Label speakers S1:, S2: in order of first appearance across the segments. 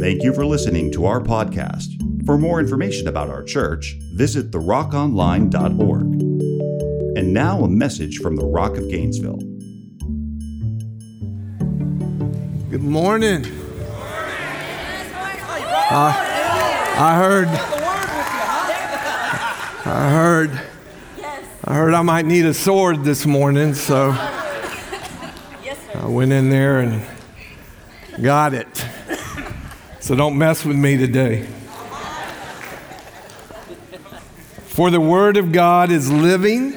S1: Thank you for listening to our podcast. For more information about our church, visit therockonline.org. And now a message from the Rock of Gainesville.
S2: Good morning. Uh, I heard. I heard. I heard I might need a sword this morning, so I went in there and got it. So don't mess with me today. For the Word of God is living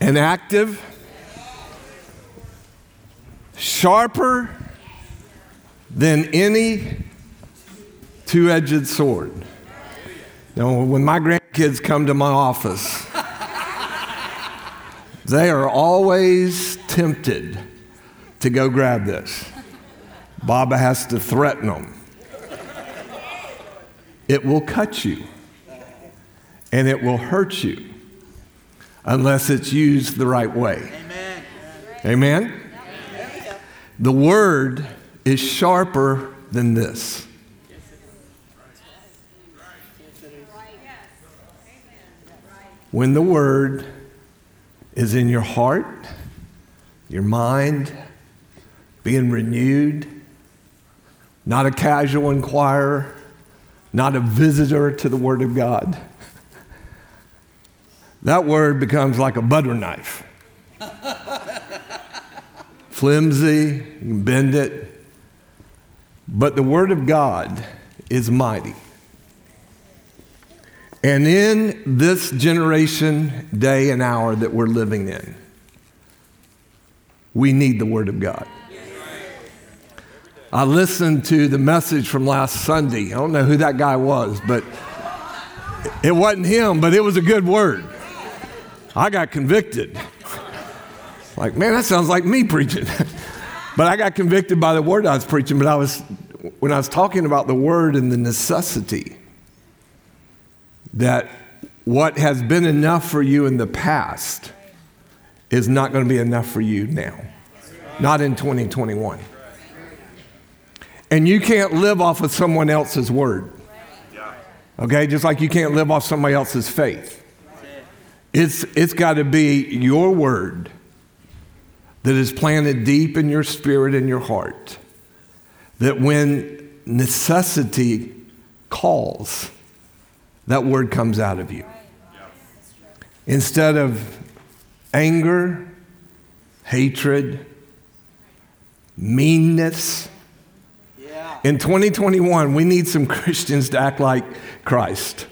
S2: and active, sharper than any two edged sword. Now, when my grandkids come to my office, they are always tempted to go grab this. Baba has to threaten them. It will cut you and it will hurt you unless it's used the right way. Amen? Amen? The word is sharper than this. When the word is in your heart, your mind, being renewed, not a casual inquirer, not a visitor to the Word of God. That word becomes like a butter knife. Flimsy, you can bend it. But the Word of God is mighty. And in this generation, day, and hour that we're living in, we need the Word of God. I listened to the message from last Sunday. I don't know who that guy was, but it wasn't him, but it was a good word. I got convicted. Like, man, that sounds like me preaching. but I got convicted by the word I was preaching, but I was when I was talking about the word and the necessity that what has been enough for you in the past is not going to be enough for you now. Not in 2021. And you can't live off of someone else's word. Okay? Just like you can't live off somebody else's faith. It's, it's got to be your word that is planted deep in your spirit and your heart. That when necessity calls, that word comes out of you. Instead of anger, hatred, meanness, in 2021, we need some Christians to act like Christ.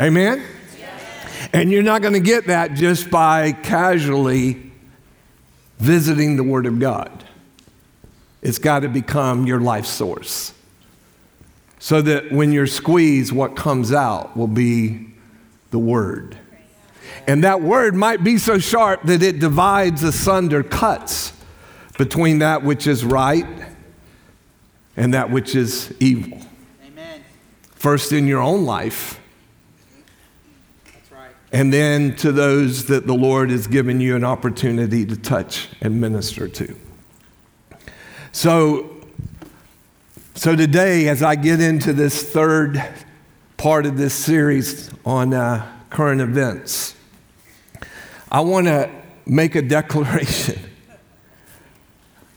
S2: Amen? And you're not going to get that just by casually visiting the Word of God. It's got to become your life source. So that when you're squeezed, what comes out will be the Word. And that Word might be so sharp that it divides asunder, cuts between that which is right and that which is evil. Amen. First in your own life. Right. And then to those that the Lord has given you an opportunity to touch and minister to. So, so today, as I get into this third part of this series on uh, current events, I want to make a declaration.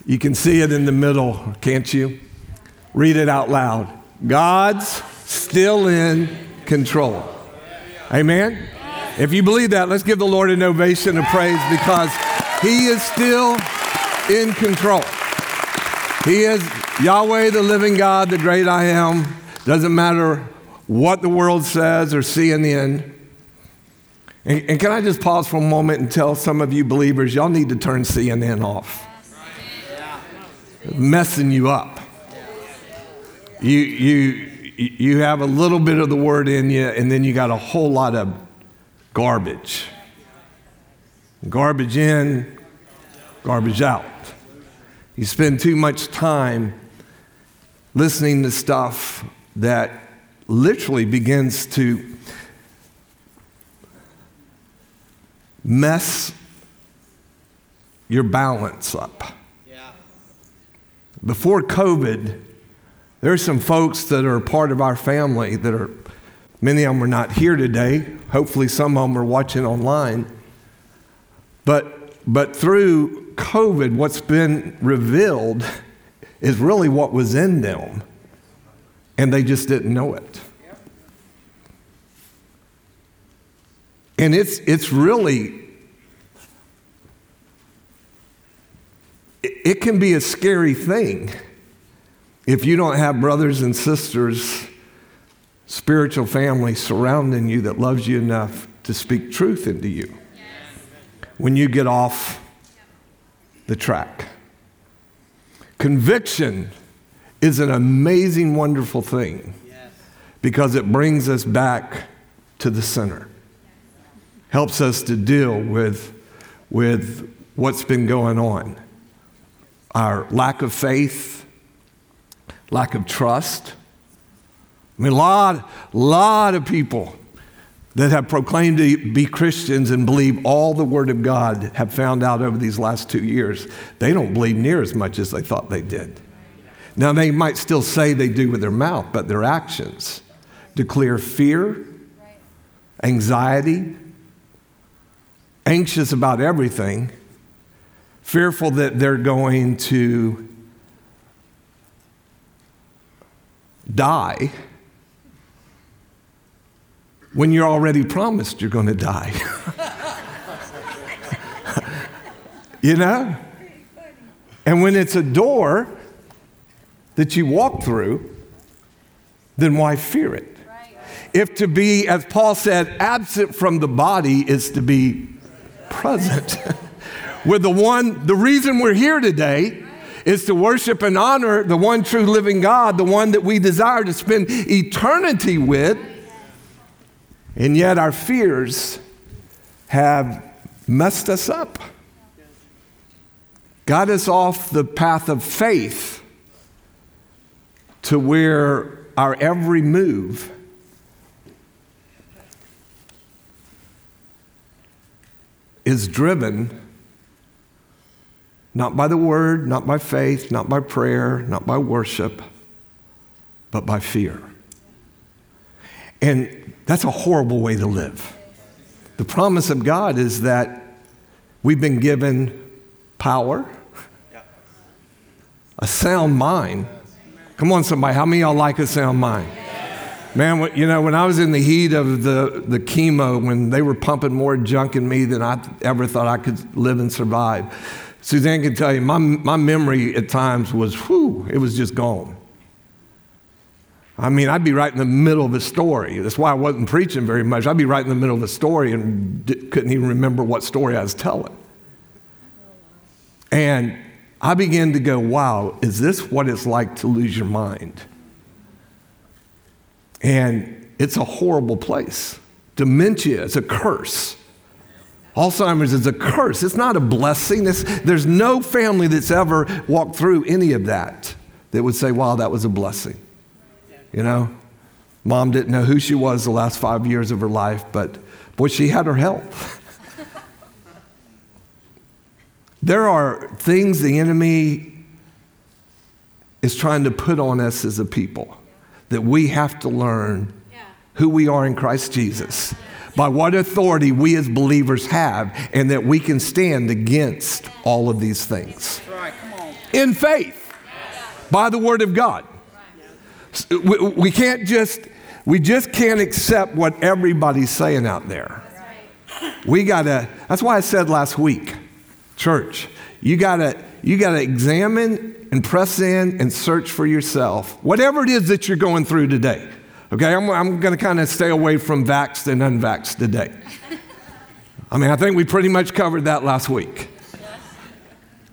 S2: You can see it in the middle, can't you? Read it out loud. God's still in control. Amen? If you believe that, let's give the Lord an ovation of praise because He is still in control. He is Yahweh, the living God, the great I am. Doesn't matter what the world says or CNN. And, and can I just pause for a moment and tell some of you believers, y'all need to turn CNN off. messing you up you, you, you have a little bit of the word in you, and then you got a whole lot of garbage. Garbage in, garbage out. You spend too much time listening to stuff that literally begins to mess your balance up. before COVID, there's some folks that are part of our family that are, many of them are not here today. Hopefully, some of them are watching online. But, but through COVID, what's been revealed is really what was in them, and they just didn't know it. And it's, it's really, it, it can be a scary thing if you don't have brothers and sisters, spiritual family surrounding you that loves you enough to speak truth into you when you get off the track. Conviction is an amazing, wonderful thing because it brings us back to the center, helps us to deal with, with what's been going on. Our lack of faith, lack of trust. I mean, a lot, lot of people that have proclaimed to be Christians and believe all the Word of God have found out over these last two years they don't believe near as much as they thought they did. Now, they might still say they do with their mouth, but their actions declare fear, anxiety, anxious about everything, fearful that they're going to die when you're already promised you're going to die. you know? And when it's a door that you walk through, then why fear it? If to be, as Paul said, absent from the body is to be present. With the one, the reason we're here today is to worship and honor the one true living God, the one that we desire to spend eternity with. And yet our fears have messed us up, got us off the path of faith to where our every move is driven not by the word, not by faith, not by prayer, not by worship, but by fear. And that's a horrible way to live. The promise of God is that we've been given power, a sound mind. Come on, somebody, how many of y'all like a sound mind? Man, you know, when I was in the heat of the, the chemo, when they were pumping more junk in me than I ever thought I could live and survive, Suzanne can tell you, my, my memory at times was, whew, it was just gone. I mean, I'd be right in the middle of a story. That's why I wasn't preaching very much. I'd be right in the middle of a story and couldn't even remember what story I was telling. And I began to go, wow, is this what it's like to lose your mind? And it's a horrible place. Dementia is a curse. Alzheimer's is a curse. It's not a blessing. There's no family that's ever walked through any of that that would say, wow, that was a blessing. You know? Mom didn't know who she was the last five years of her life, but boy, she had her health. there are things the enemy is trying to put on us as a people that we have to learn who we are in Christ Jesus by what authority we as believers have, and that we can stand against all of these things. In faith, by the word of God. We can't just, we just can't accept what everybody's saying out there. We gotta, that's why I said last week, church, you gotta, you gotta examine and press in and search for yourself, whatever it is that you're going through today. Okay, I'm, I'm going to kind of stay away from vaxxed and unvaxxed today. I mean, I think we pretty much covered that last week.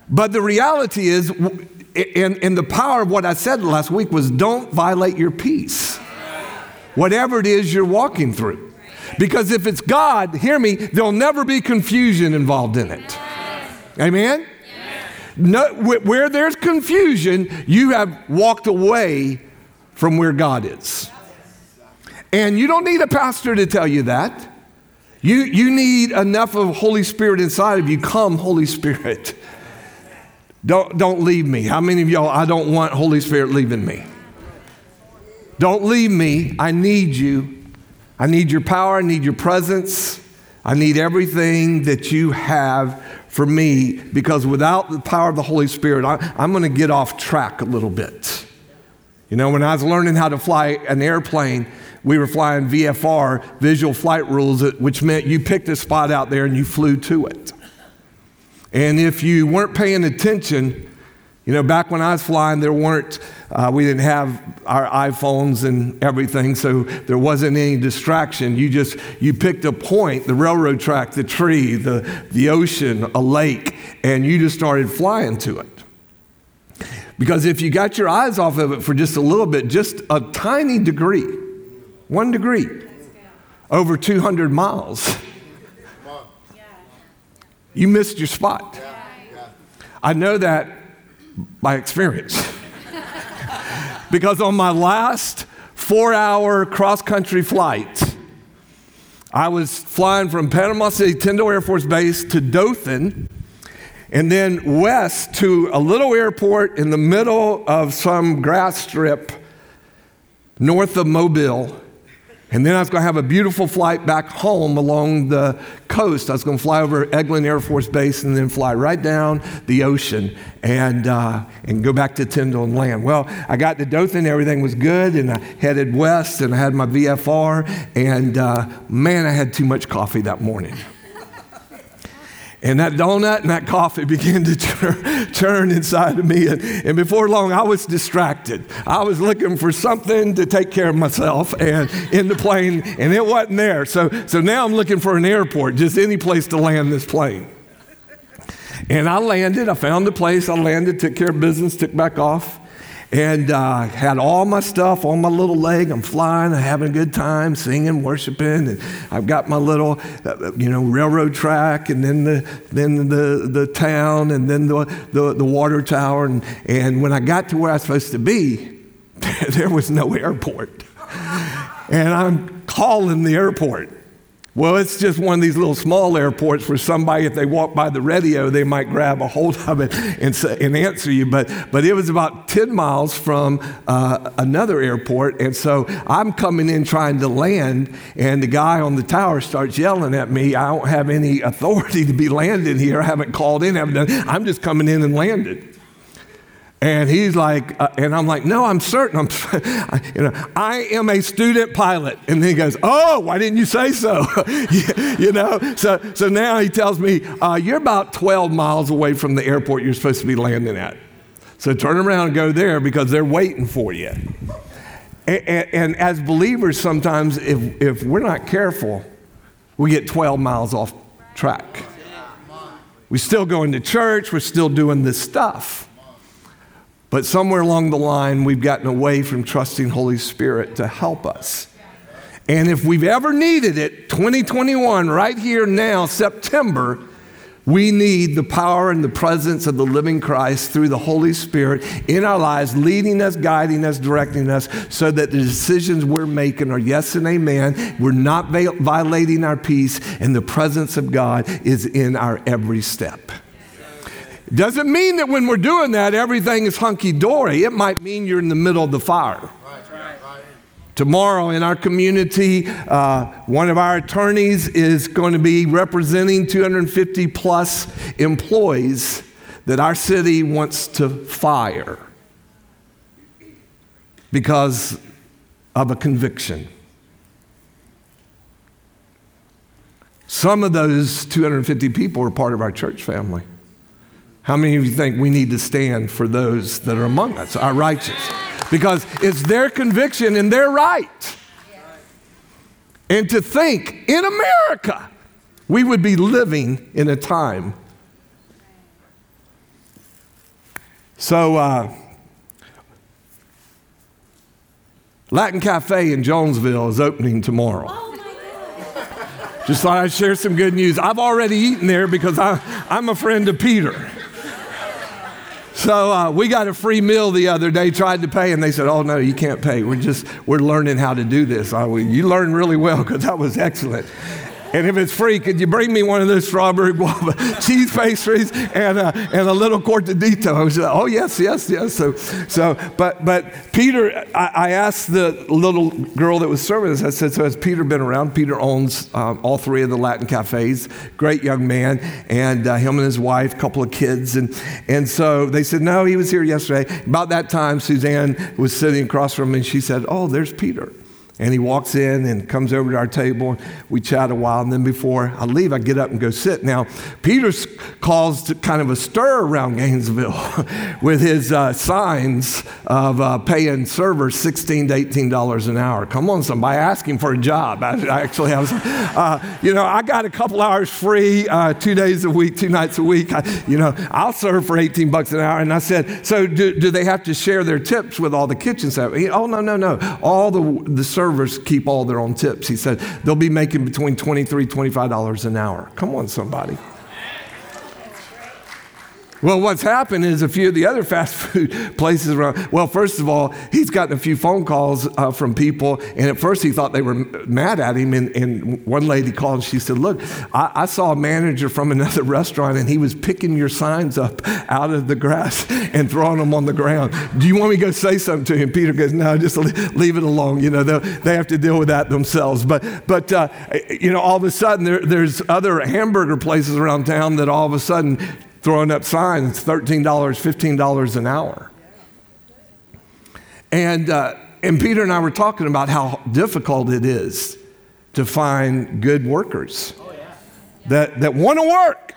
S2: But the reality is, and, and the power of what I said last week was don't violate your peace, whatever it is you're walking through. Because if it's God, hear me, there'll never be confusion involved in it. Amen? No, where there's confusion, you have walked away from where God is. And you don't need a pastor to tell you that. You, you need enough of Holy Spirit inside of you. Come, Holy Spirit. Don't, don't leave me. How many of y'all, I don't want Holy Spirit leaving me? Don't leave me. I need you. I need your power. I need your presence. I need everything that you have for me because without the power of the Holy Spirit, I, I'm going to get off track a little bit. You know, when I was learning how to fly an airplane, we were flying VFR, visual flight rules, which meant you picked a spot out there and you flew to it. And if you weren't paying attention, you know, back when I was flying, there weren't, uh, we didn't have our iPhones and everything, so there wasn't any distraction. You just, you picked a point, the railroad track, the tree, the, the ocean, a lake, and you just started flying to it. Because if you got your eyes off of it for just a little bit, just a tiny degree, one degree, over 200 miles, you missed your spot. I know that by experience. because on my last four hour cross country flight, I was flying from Panama City, Tyndall Air Force Base to Dothan, and then west to a little airport in the middle of some grass strip north of Mobile. And then I was going to have a beautiful flight back home along the coast. I was going to fly over Eglin Air Force Base and then fly right down the ocean and, uh, and go back to Tyndall and land. Well, I got to Dothan, everything was good, and I headed west and I had my VFR. And uh, man, I had too much coffee that morning. And that donut and that coffee began to turn, turn inside of me. And, and, before long, I was distracted. I was looking for something to take care of myself and in the plane, and it wasn't there. So, so now I'm looking for an airport, just any place to land this plane. And I landed, I found a place, I landed, took care of business, took back off and uh, had all my stuff on my little leg. I'm flying, I'm having a good time, singing, worshiping, and I've got my little, uh, you know, railroad track, and then the then the the town, and then the the, the water tower, and and when I got to where I was supposed to be, there was no airport, and I'm calling the airport. Well, it's just one of these little small airports where somebody, if they walk by the radio, they might grab a hold of it and, say, and answer you. But, but it was about 10 miles from uh, another airport. And so I'm coming in trying to land, and the guy on the tower starts yelling at me. I don't have any authority to be landing here. I haven't called in, I haven't done, I'm just coming in and landed. And he's like, uh, and I'm like, no, I'm certain. I'm, you know, I am a student pilot. And then he goes, oh, why didn't you say so? you know, so so now he tells me, uh, you're about 12 miles away from the airport you're supposed to be landing at. So turn around and go there because they're waiting for you. And, and, and as believers, sometimes if if we're not careful, we get 12 miles off track. We're still going to church. We're still doing this stuff. But somewhere along the line, we've gotten away from trusting Holy Spirit to help us. And if we've ever needed it, 2021, right here now, September, we need the power and the presence of the living Christ through the Holy Spirit in our lives, leading us, guiding us, directing us, so that the decisions we're making are yes and amen. We're not violating our peace, and the presence of God is in our every step. Doesn't mean that when we're doing that, everything is hunky dory. It might mean you're in the middle of the fire. Tomorrow in our community, uh, one of our attorneys is going to be representing 250 plus employees that our city wants to fire because of a conviction. Some of those 250 people are part of our church family. How many of you think we need to stand for those that are among us, our righteous? Because it's their conviction and their right. And to think in America, we would be living in a time. So, uh, Latin Cafe in Jonesville is opening tomorrow. Just thought I'd share some good news. I've already eaten there because I, I'm a friend of Peter. So uh, we got a free meal the other day, tried to pay, and they said, Oh, no, you can't pay. We're just, we're learning how to do this. We you learned really well because that was excellent. And if it's free, could you bring me one of those strawberry guava cheese pastries and a, and a little cortadito? I was like, oh, yes, yes, yes. So, so but, but Peter, I, I asked the little girl that was serving us, I said, so has Peter been around? Peter owns um, all three of the Latin cafes, great young man, and uh, him and his wife, couple of kids. And, and so they said, no, he was here yesterday. About that time, Suzanne was sitting across from me and she said, oh, there's Peter. And he walks in and comes over to our table. We chat a while, and then before I leave, I get up and go sit. Now, Peter's caused kind of a stir around Gainesville with his uh, signs of uh, paying servers 16 to $18 an hour. Come on, somebody, asking for a job. I, I actually have, uh, you know, I got a couple hours free, uh, two days a week, two nights a week. I, you know, I'll serve for 18 bucks an hour. And I said, so do, do they have to share their tips with all the kitchen staff? oh, no, no, no. All the, the servers servers keep all their own tips. He said they'll be making between $23, $25 an hour. Come on, somebody. Well, what's happened is a few of the other fast food places around. Well, first of all, he's gotten a few phone calls uh, from people, and at first he thought they were mad at him. And, and one lady called and she said, Look, I, I, saw a manager from another restaurant, and he was picking your signs up out of the grass and throwing them on the ground. Do you want me to go say something to him? Peter goes, No, just leave it alone. You know, they have to deal with that themselves. But, but uh, you know, all of a sudden, there, there's other hamburger places around town that all of a sudden throwing up signs $13, $15 an hour. And, uh, and Peter and I were talking about how difficult it is to find good workers that, that want to work.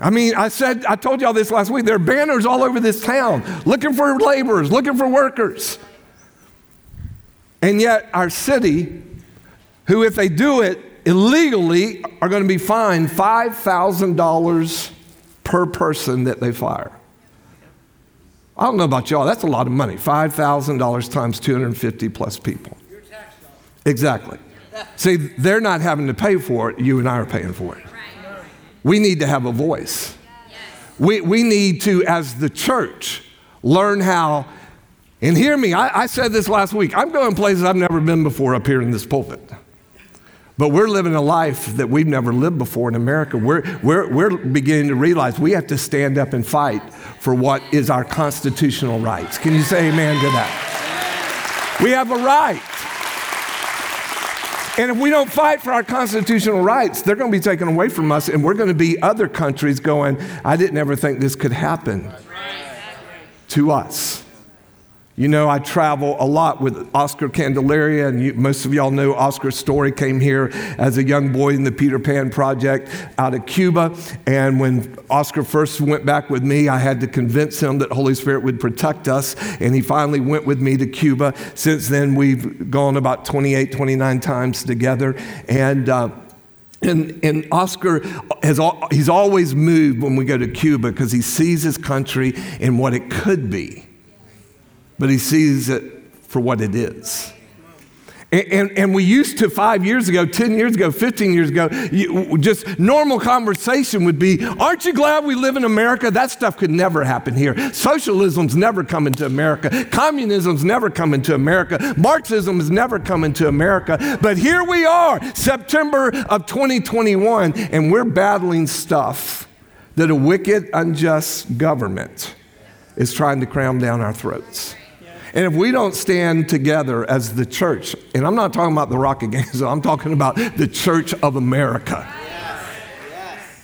S2: I mean, I said, I told y'all this last week. There are banners all over this town looking for laborers, looking for workers. And yet, our city, who, if they do it illegally, are going to be fined $5,000 per person that they fire. I don't know about y'all, that's a lot of money. $5,000 times 250 plus people. Exactly. See, they're not having to pay for it, you and I are paying for it. We need to have a voice. We, we need to, as the church, learn how, and hear me, I, I said this last week, I'm going places I've never been before up here in this pulpit. But we're living a life that we've never lived before in America. We're, we're, we're beginning to realize we have to stand up and fight for what is our constitutional rights. Can you say amen to that? We have a right. And if we don't fight for our constitutional rights, they're going to be taken away from us, and we're going to be other countries going, I didn't ever think this could happen to us. You know, I travel a lot with Oscar Candelaria, and you, most of y'all know Oscar's story came here as a young boy in the Peter Pan Project out of Cuba. And when Oscar first went back with me, I had to convince him that Holy Spirit would protect us, and he finally went with me to Cuba. Since then, we've gone about 28, 29 times together. And uh, and, and Oscar has he's always moved when we go to Cuba because he sees his country and what it could be but he sees it for what it is. And, and, and, we used to five years ago, 10 years ago, 15 years ago, you, just normal conversation would be, Aren't you glad we live in America? That stuff could never happen here. Socialism's never come into America. Communism's never come into America. Marxism has never come into America. But here we are, September of 2021, and we're battling stuff that a wicked, unjust government is trying to cram down our throats. And if we don't stand together as the church, and I'm not talking about the Rock Gainesville, I'm talking about the church of America.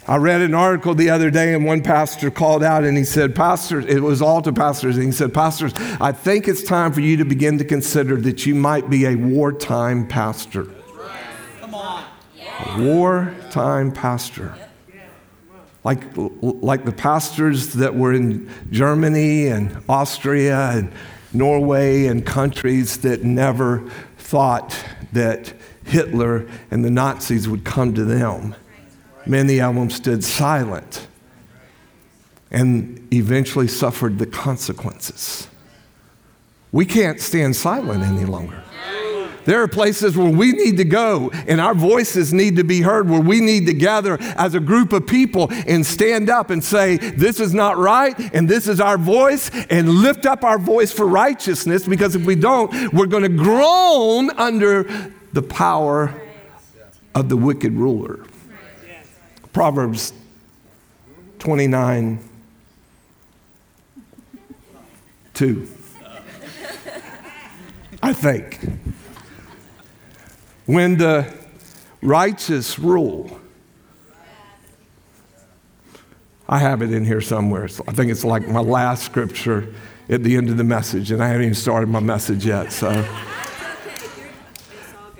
S2: I read an article the other day, and one pastor called out and he said, Pastors, it was all to pastors, and he said, Pastors, I think it's time for you to begin to consider that you might be a wartime pastor. Come on. A wartime pastor like, like the pastors that were in Germany and Austria and Norway and countries that never thought that Hitler and the Nazis would come to them. Many of them stood silent and eventually suffered the consequences. We can't stand silent any longer. There are places where we need to go and our voices need to be heard, where we need to gather as a group of people and stand up and say, This is not right, and this is our voice, and lift up our voice for righteousness, because if we don't, we're going to groan under the power of the wicked ruler. Proverbs 29 2. I think. When the righteous rule, I have it in here somewhere. So I think it's like my last scripture at the end of the message, and I haven't even started my message yet. So,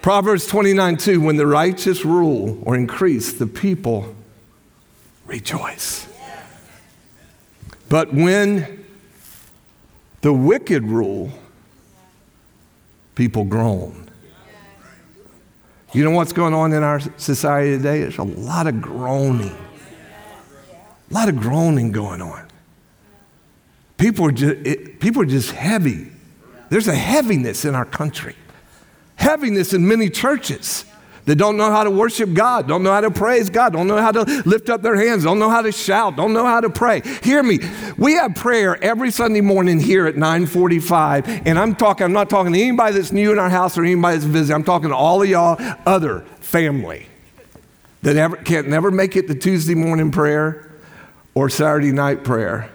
S2: Proverbs 29 2 When the righteous rule or increase, the people rejoice. But when the wicked rule, people groan. You know what's going on in our society today? There's a lot of groaning. A lot of groaning going on. People are just, it, people are just heavy. There's a heaviness in our country, heaviness in many churches that don't know how to worship God, don't know how to praise God, don't know how to lift up their hands, don't know how to shout, don't know how to pray. Hear me. We have prayer every Sunday morning here at 945, and I'm talking, I'm not talking to anybody that's new in our house or anybody that's visiting. I'm talking to all of y'all other family that ever, can't never make it to Tuesday morning prayer or Saturday night prayer.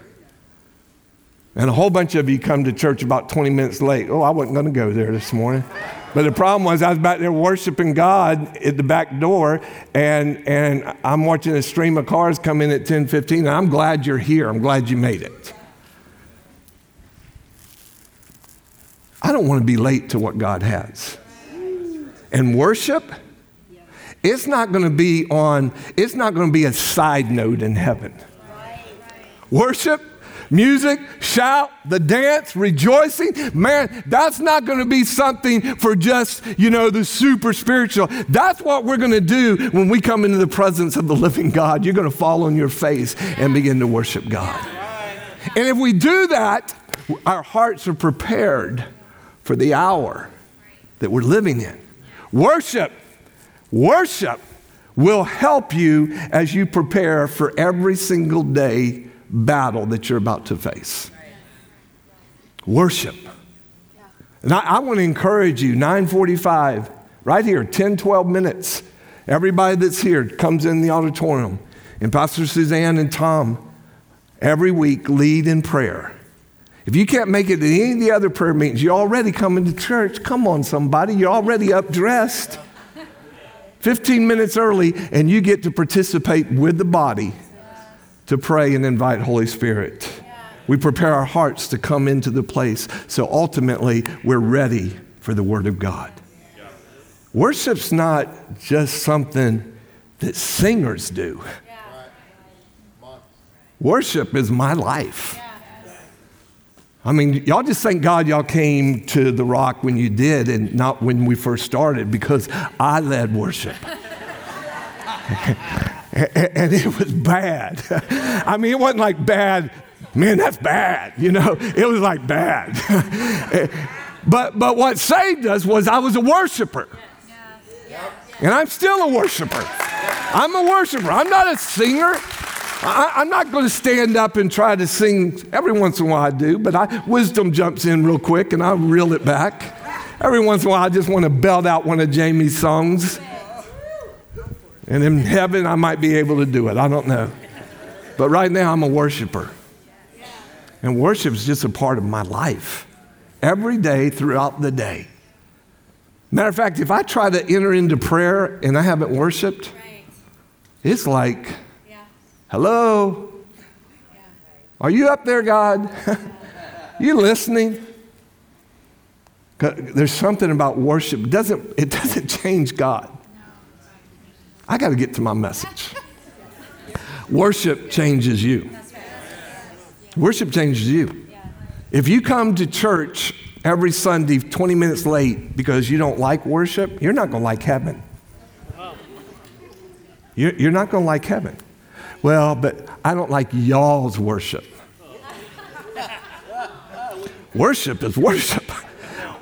S2: And a whole bunch of you come to church about 20 minutes late. Oh, I wasn't going to go there this morning. But the problem was I was back there worshiping God at the back door, and, and I'm watching a stream of cars come in at 10:15, and I'm glad you're here. I'm glad you made it. I don't want to be late to what God has. And worship, it's not going to be on, it's not going to be a side note in heaven. Worship music, shout, the dance, rejoicing. Man, that's not going to be something for just, you know, the super spiritual. That's what we're going to do when we come into the presence of the living God. You're going to fall on your face and begin to worship God. And if we do that, our hearts are prepared for the hour that we're living in. Worship, worship will help you as you prepare for every single day battle that you're about to face. Worship. And I, I want to encourage you, 945, right here, 10, 12 minutes. Everybody that's here comes in the auditorium. And Pastor Suzanne and Tom every week lead in prayer. If you can't make it to any of the other prayer meetings, you're already coming to church. Come on, somebody. You're already up dressed. 15 minutes early, and you get to participate with the body to pray and invite Holy Spirit. We prepare our hearts to come into the place so ultimately we're ready for the Word of God. Worship's not just something that singers do. Worship is my life. I mean, y'all just thank God y'all came to the rock when you did and not when we first started because I led worship. and it was bad. I mean, it wasn't like bad, man, that's bad, you know, it was like bad. but, but what saved us was I was a worshiper. And I'm still a worshiper. I'm a worshiper. I'm not a singer. I, am not going to stand up and try to sing. Every once in a while I do, but I, wisdom jumps in real quick and I reel it back. Every once in a while I just want to belt out one of Jamie's songs. And in heaven, I might be able to do it. I don't know. But right now, I'm a worshiper. And worship is just a part of my life every day throughout the day. Matter of fact, if I try to enter into prayer and I haven't worshiped, it's like, hello? Are you up there, God? you listening? There's something about worship. It doesn't, it doesn't change God. I got to get to my message. Worship changes you. Worship changes you. If you come to church every Sunday 20 minutes late because you don't like worship, you're not going to like heaven. You're, you're not going to like heaven. Well, but I don't like y'all's worship. Worship is worship.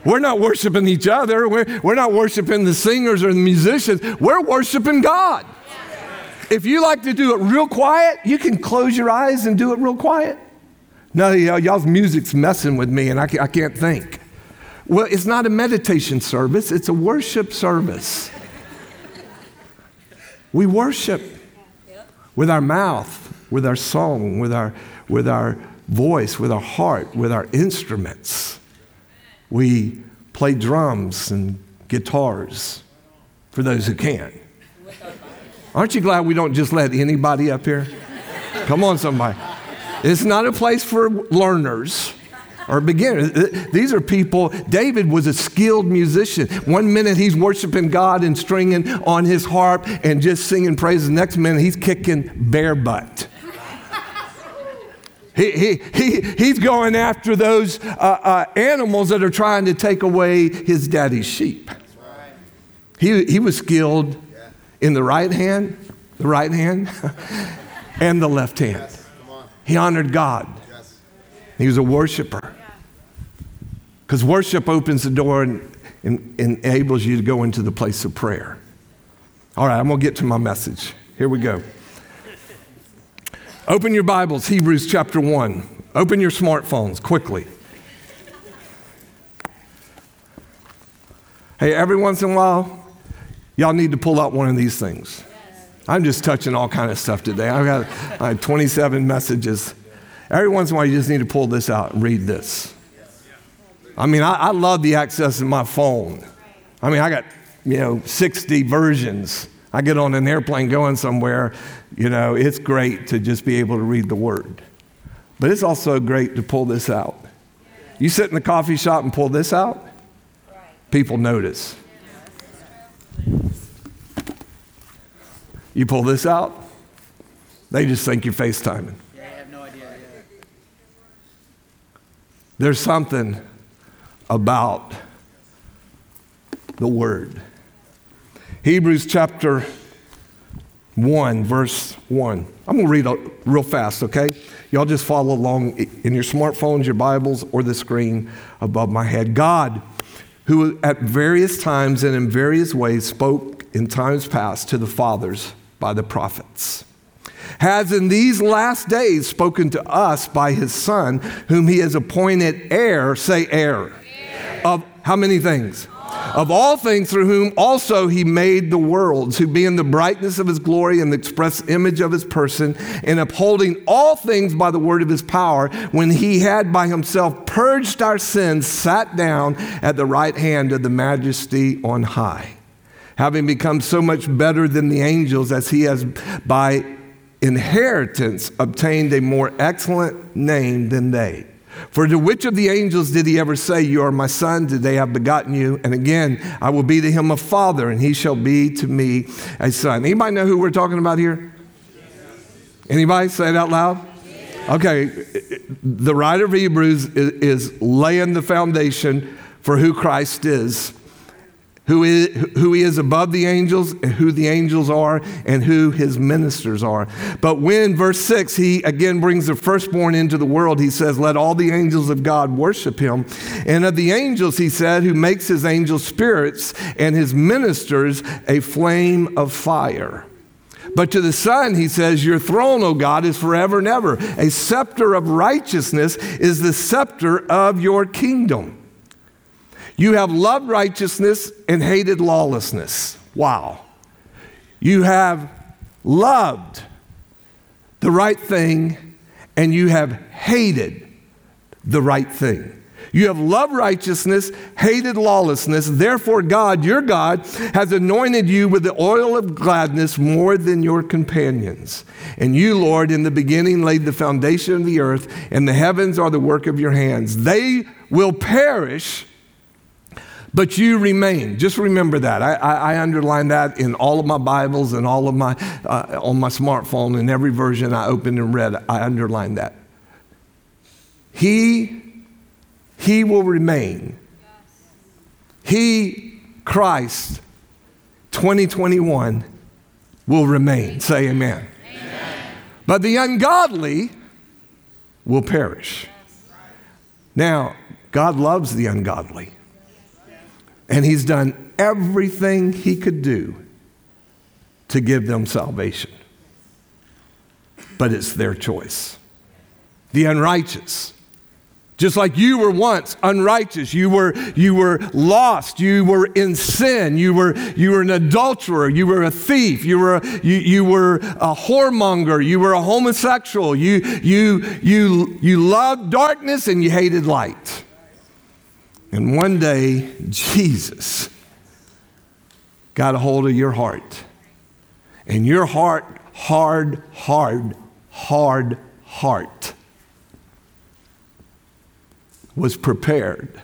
S2: We're not worshiping each other. We're, we're not worshiping the singers or the musicians. We're worshiping God. If you like to do it real quiet, you can close your eyes and do it real quiet. No, y'all's music's messing with me and I, I can't think. Well, it's not a meditation service, it's a worship service. We worship with our mouth, with our song, with our, with our voice, with our heart, with our instruments. We play drums and guitars for those who can. Aren't you glad we don't just let anybody up here? Come on, somebody. It's not a place for learners or beginners. These are people, David was a skilled musician. One minute he's worshiping God and stringing on his harp and just singing praises. The next minute he's kicking bear butt. He, he, he, he's going after those uh, uh, animals that are trying to take away his daddy's sheep. He, he was skilled in the right hand, the right hand, and the left hand. He honored God. He was a worshiper. Because worship opens the door and, and, enables you to go into the place of prayer. All right, I'm going to get to my message. Here we go. Open your Bibles, Hebrews chapter 1. Open your smartphones quickly. Hey, every once in a while, y'all need to pull out one of these things. I'm just touching all kind of stuff today. I've got I have 27 messages. Every once in a while, you just need to pull this out and read this. I mean, I, I love the access of my phone. I mean, I got, you know, 60 versions. I get on an airplane going somewhere, you know, it's great to just be able to read the word. But it's also great to pull this out. You sit in the coffee shop and pull this out, people notice. You pull this out, they just think you're FaceTiming. There's something about the Word. Hebrews chapter 1, verse 1. I'm going to read real fast, okay? Y'all just follow along in your smartphones, your Bibles, or the screen above my head. God, who at various times and in various ways spoke in times past to the fathers by the prophets has in these last days spoken to us by his Son, whom he has appointed heir, say heir, of how many things? Of all things, through whom also he made the worlds, who being the brightness of his glory and the express image of his person, and upholding all things by the word of his power, when he had by himself purged our sins, sat down at the right hand of the majesty on high, having become so much better than the angels, as he has by inheritance obtained a more excellent name than they. For to which of the angels did he ever say, You are my son, today I've begotten you? And again, I will be to him a father, and he shall be to me a son. Anybody know who we're talking about here? Anybody say it out loud? Okay, the writer of Hebrews is, is laying the foundation for who Christ is who is, who he is above the angels, and who the angels are, and who his ministers are. But when, verse 6, he again brings the firstborn into the world, he says, Let all the angels of God worship him. And of the angels, he said, who makes his angels spirits and his ministers a flame of fire. But to the Son, he says, Your throne, O God, is forever and ever. A scepter of righteousness is the scepter of your kingdom. You have loved righteousness and hated lawlessness. Wow. You have loved the right thing and you have hated the right thing. You have loved righteousness, hated lawlessness. Therefore, God, your God, has anointed you with the oil of gladness more than your companions. And you, Lord, in the beginning laid the foundation of the earth, and the heavens are the work of your hands. They will perish but you remain. Just remember that. I, I, I, underline that in all of my Bibles and all of my, uh, on my smartphone, in every version I opened and read, I underline that. He, he will remain. He, Christ, 2021, will remain. Say amen. amen. But the ungodly will perish. Now, God loves the ungodly. And he's done everything he could do to give them salvation. But it's their choice. The unrighteous Just like you were once unrighteous, you were, you were lost, you were in sin, you were, you were an adulterer, you were a thief, you were, you, you were a whoremonger, you were a homosexual, you, you, you, you loved darkness and you hated light. And one day, Jesus got a hold of your heart. And your heart, hard, hard, hard heart was prepared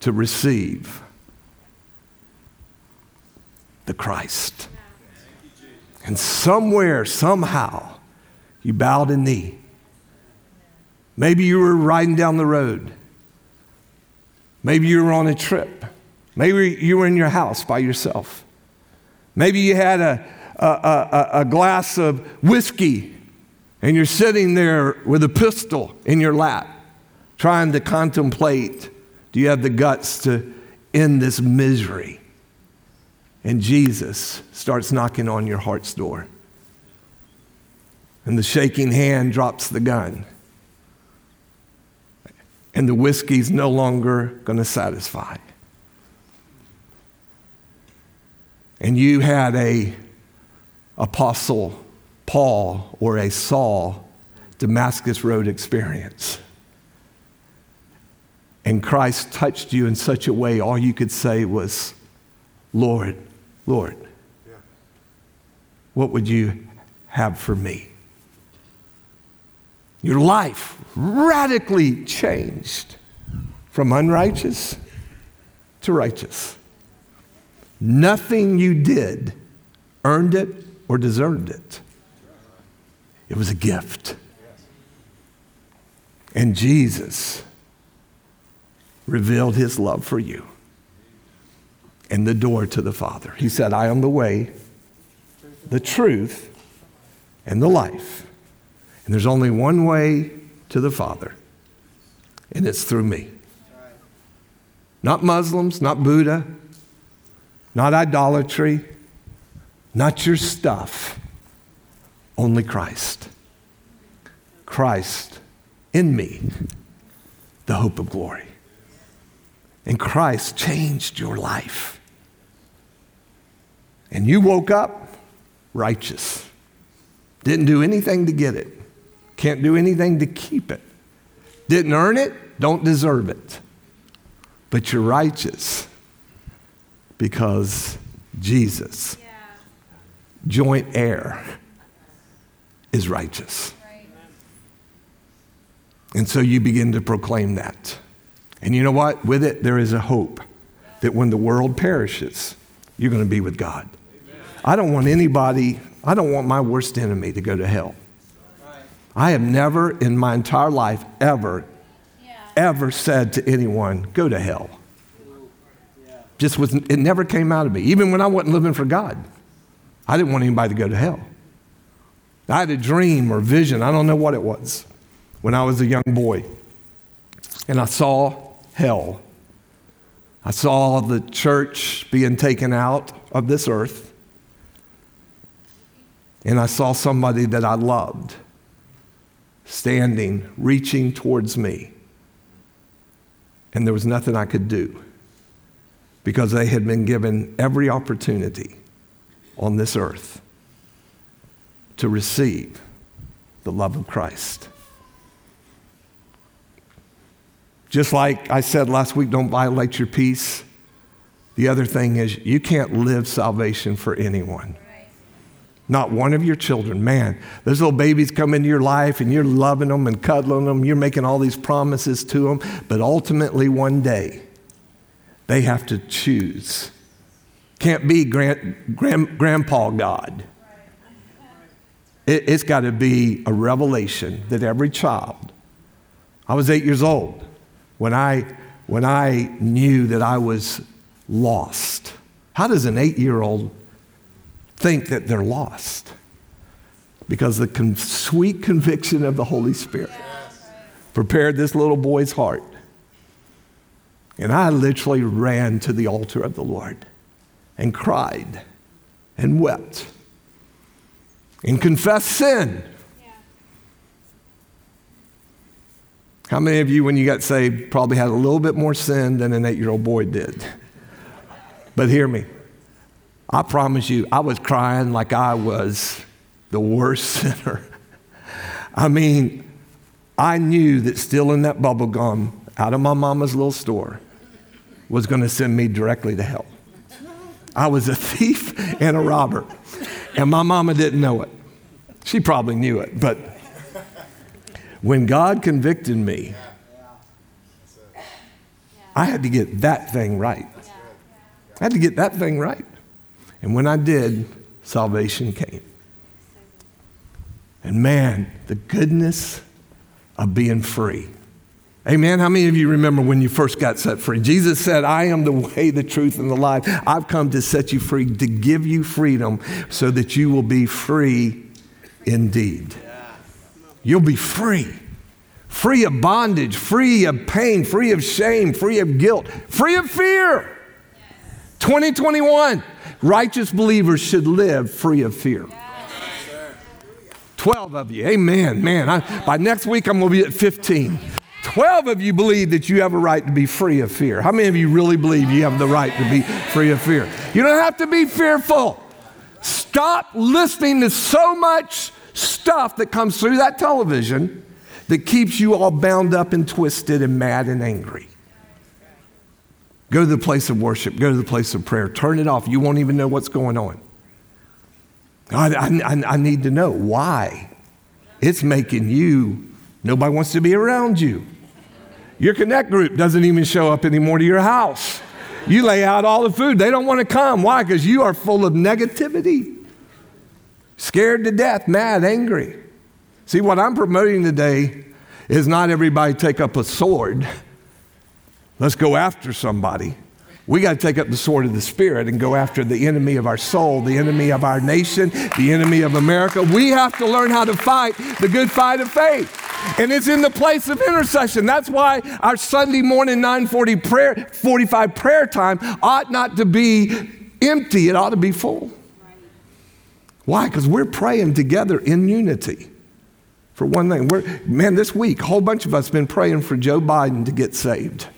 S2: to receive the Christ. And somewhere, somehow, you bowed a knee. Maybe you were riding down the road. Maybe you were on a trip. Maybe you were in your house by yourself. Maybe you had a, a, a, a glass of whiskey and you're sitting there with a pistol in your lap trying to contemplate do you have the guts to end this misery? And Jesus starts knocking on your heart's door. And the shaking hand drops the gun. And the whiskey's no longer going to satisfy. And you had a apostle Paul or a Saul Damascus Road experience and Christ touched you in such a way, all you could say was, Lord, Lord, what would you have for me? Your life radically changed from unrighteous to righteous. Nothing you did earned it or deserved it. It was a gift. And Jesus revealed his love for you and the door to the Father. He said, I am the way, the truth, and the life. And there's only one way to the Father, and it's through me. Not Muslims, not Buddha, not idolatry, not your stuff, only Christ. Christ in me, the hope of glory. And Christ changed your life. And you woke up righteous. Didn't do anything to get it. Can't do anything to keep it. Didn't earn it, don't deserve it. But you're righteous because Jesus, yeah. joint heir, is righteous. Right. And so you begin to proclaim that. And you know what? With it, there is a hope that when the world perishes, you're going to be with God. I don't want anybody, I don't want my worst enemy to go to hell. I have never in my entire life ever, ever said to anyone, go to hell. Just was, it never came out of me. Even when I wasn't living for God, I didn't want anybody to go to hell. I had a dream or vision, I don't know what it was, when I was a young boy. And I saw hell. I saw the church being taken out of this earth, and I saw somebody that I loved standing, reaching towards me. And there was nothing I could do because they had been given every opportunity on this earth to receive the love of Christ. Just like I said last week, don't violate your peace. The other thing is, you can't live salvation for anyone. Not one of your children. Man, those little babies come into your life and you're loving them and cuddling them. You're making all these promises to them. But ultimately, one day, they have to choose. Can't be grand, grand, grandpa God. It, it's got to be a revelation that every child, I was eight years old when I, when I knew that I was lost. How does an eight year old think that they're lost? Because the con- sweet conviction of the Holy Spirit prepared this little boy's heart. And I literally ran to the altar of the Lord and cried and wept and confessed sin How many of you, when you got saved, probably had a little bit more sin than an eight year old boy did? But hear me. I promise you, I was crying like I was the worst sinner. I mean, I knew that stealing that bubble gum out of my mama's little store was going to send me directly to hell. I was a thief and a robber. And my mama didn't know it. She probably knew it. But when God convicted me, I had to get that thing right. I had to get that thing right. And when I did, salvation came. And man, the goodness of being free. Amen. How many of you remember when you first got set free? Jesus said, I am the way, the truth, and the life. I've come to set you free, to give you freedom so that you will be free indeed. You'll be free. Free of bondage, free of pain, free of shame, free of guilt, free of fear. 2021, righteous believers should live free of fear. 12 of you, amen. Man, I, by next week I'm going to be at 15. 12 of you believe that you have a right to be free of fear. How many of you really believe you have the right to be free of fear? You don't have to be fearful. Stop listening to so much stuff that comes through that television that keeps you all bound up and twisted and mad and angry. Go to the place of worship, go to the place of prayer, turn it off. You won't even know what's going on. I, I, I need to know why. It's making you, nobody wants to be around you. Your connect group doesn't even show up anymore to your house. You lay out all the food. They don't want to come. Why? Because you are full of negativity. Scared to death, mad, angry. See, what I'm promoting today is not everybody take up a sword. Let's go after somebody. We got to take up the sword of the Spirit and go after the enemy of our soul, the enemy of our nation, the enemy of America. We have to learn how to fight the good fight of faith. And it's in the place of intercession. That's why our Sunday morning 940 prayer, 45 prayer time ought not to be empty, it ought to be full. Why? Because we're praying together in unity. For one thing, we're, man, this week, a whole bunch of us been praying for Joe Biden to get saved.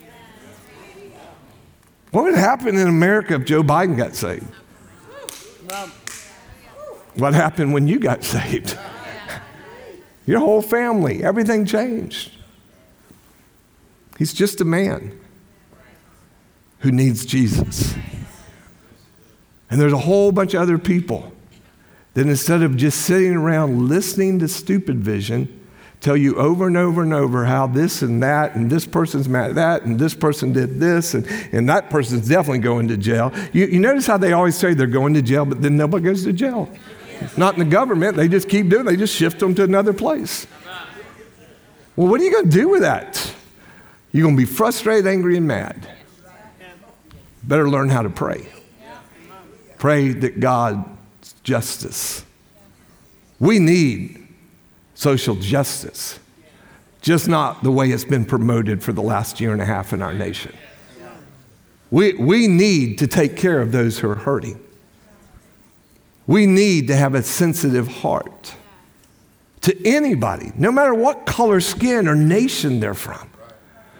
S2: What would happen in America if Joe Biden got saved? What happened when you got saved? Your whole family, everything changed. He's just a man who needs Jesus. And there's a whole bunch of other people that instead of just sitting around listening to stupid vision, tell you over and over and over how this and that, and this person's mad at that, and this person did this, and, and that person's definitely going to jail. You, you notice how they always say they're going to jail, but then nobody goes to jail. Not in the government, they just keep doing They just shift them to another place. Well, what are you going to do with that? You're going to be frustrated, angry, and mad. Better learn how to pray. Pray that God's justice. We need social justice, just not the way it's been promoted for the last year and a half in our nation. We, we need to take care of those who are hurting. We need to have a sensitive heart to anybody, no matter what color, skin, or nation they're from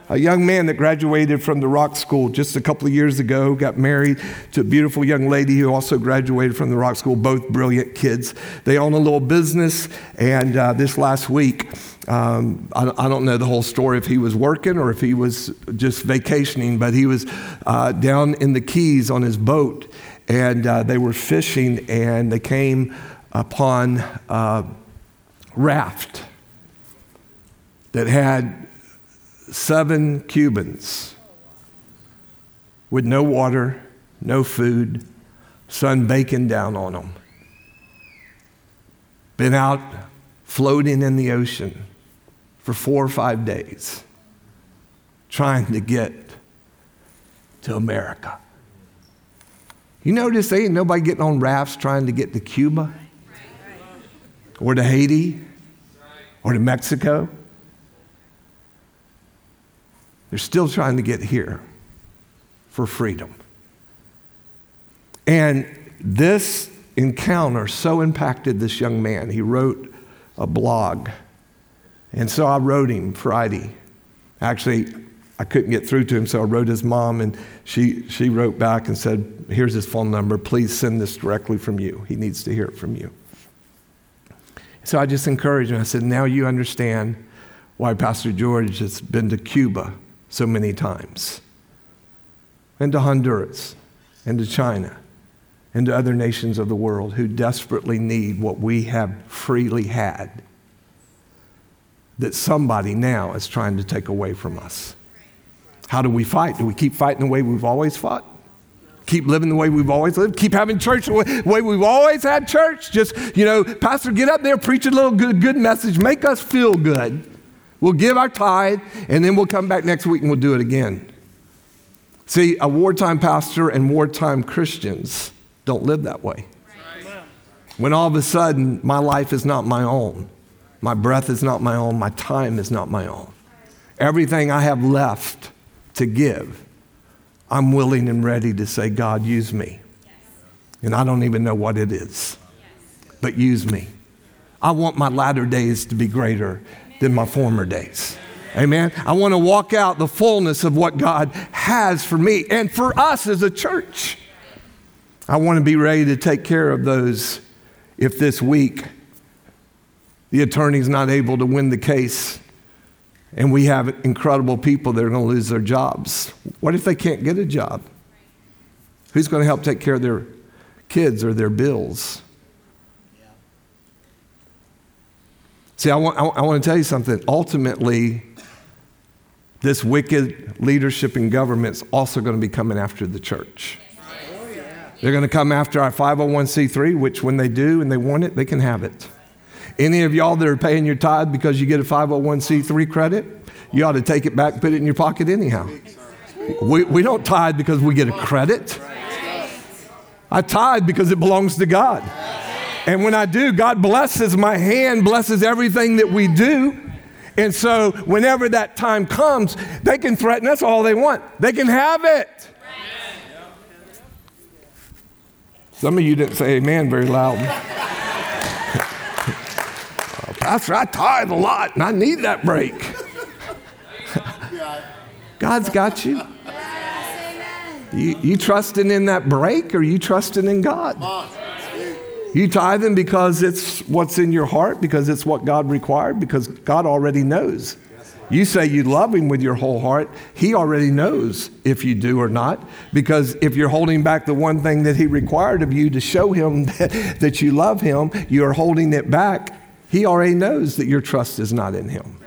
S2: a young man that graduated from the Rock School just a couple of years ago, got married to a beautiful young lady who also graduated from the Rock School, both brilliant kids. They own a little business, and uh, this last week, um, I, I, don't know the whole story if he was working or if he was just vacationing, but he was uh, down in the Keys on his boat, and uh, they were fishing, and they came upon a raft that had seven Cubans with no water, no food, sun baking down on them. Been out floating in the ocean for four or five days, trying to get to America. You notice ain't nobody getting on rafts trying to get to Cuba or to Haiti or to Mexico. They're still trying to get here for freedom. And this encounter so impacted this young man. He wrote a blog. And so I wrote him Friday Actually, I couldn't get through to him, so I wrote his mom, and she, she wrote back and said, Here's his phone number. Please send this directly from you. He needs to hear it from you. So I just encouraged him. I said, Now you understand why Pastor George has been to Cuba so many times, and to Honduras, and to China, and to other nations of the world who desperately need what we have freely had that somebody now is trying to take away from us. How do we fight? Do we keep fighting the way we've always fought? Keep living the way we've always lived? Keep having church the way we've always had church? Just, you know, Pastor, get up there, preach a little good, good message, make us feel good. We'll give our tithe, and then we'll come back next week and we'll do it again. See, a wartime pastor and wartime Christians don't live that way. When all of a sudden, my life is not my own. My breath is not my own. My time is not my own. Everything I have left to give, I'm willing and ready to say, God, use me. And I don't even know what it is, but use me. I want my latter days to be greater than my former days. Amen. I want to walk out the fullness of what God has for me and for us as a church. I want to be ready to take care of those if this week the attorney's not able to win the case, and we have incredible people that are going to lose their jobs. What if they can't get a job? Who's going to help take care of their kids or their bills? See, I want, I want to tell you something. Ultimately, this wicked leadership in government is also going to be coming after the church. They're going to come after our 501c3, which when they do and they want it, they can have it. Any of y'all that are paying your tithe because you get a 501c3 credit, you ought to take it back, put it in your pocket anyhow. We, we don't tithe because we get a credit. I tithe because it belongs to God. And when I do, God blesses my hand, blesses everything that we do. And so, whenever that time comes, they can threaten us all they want. They can have it. Some of you didn't say amen very loud. Pastor, I tithe a lot and I need that break. God's got you. You, you trusting in that break or you trusting in God? You tithing because it's what's in your heart, because it's what God required, because God already knows. You say you love Him with your whole heart. He already knows if you do or not, because if you're holding back the one thing that He required of you to show Him that, that you love Him, you're holding it back he already knows that your trust is not in Him.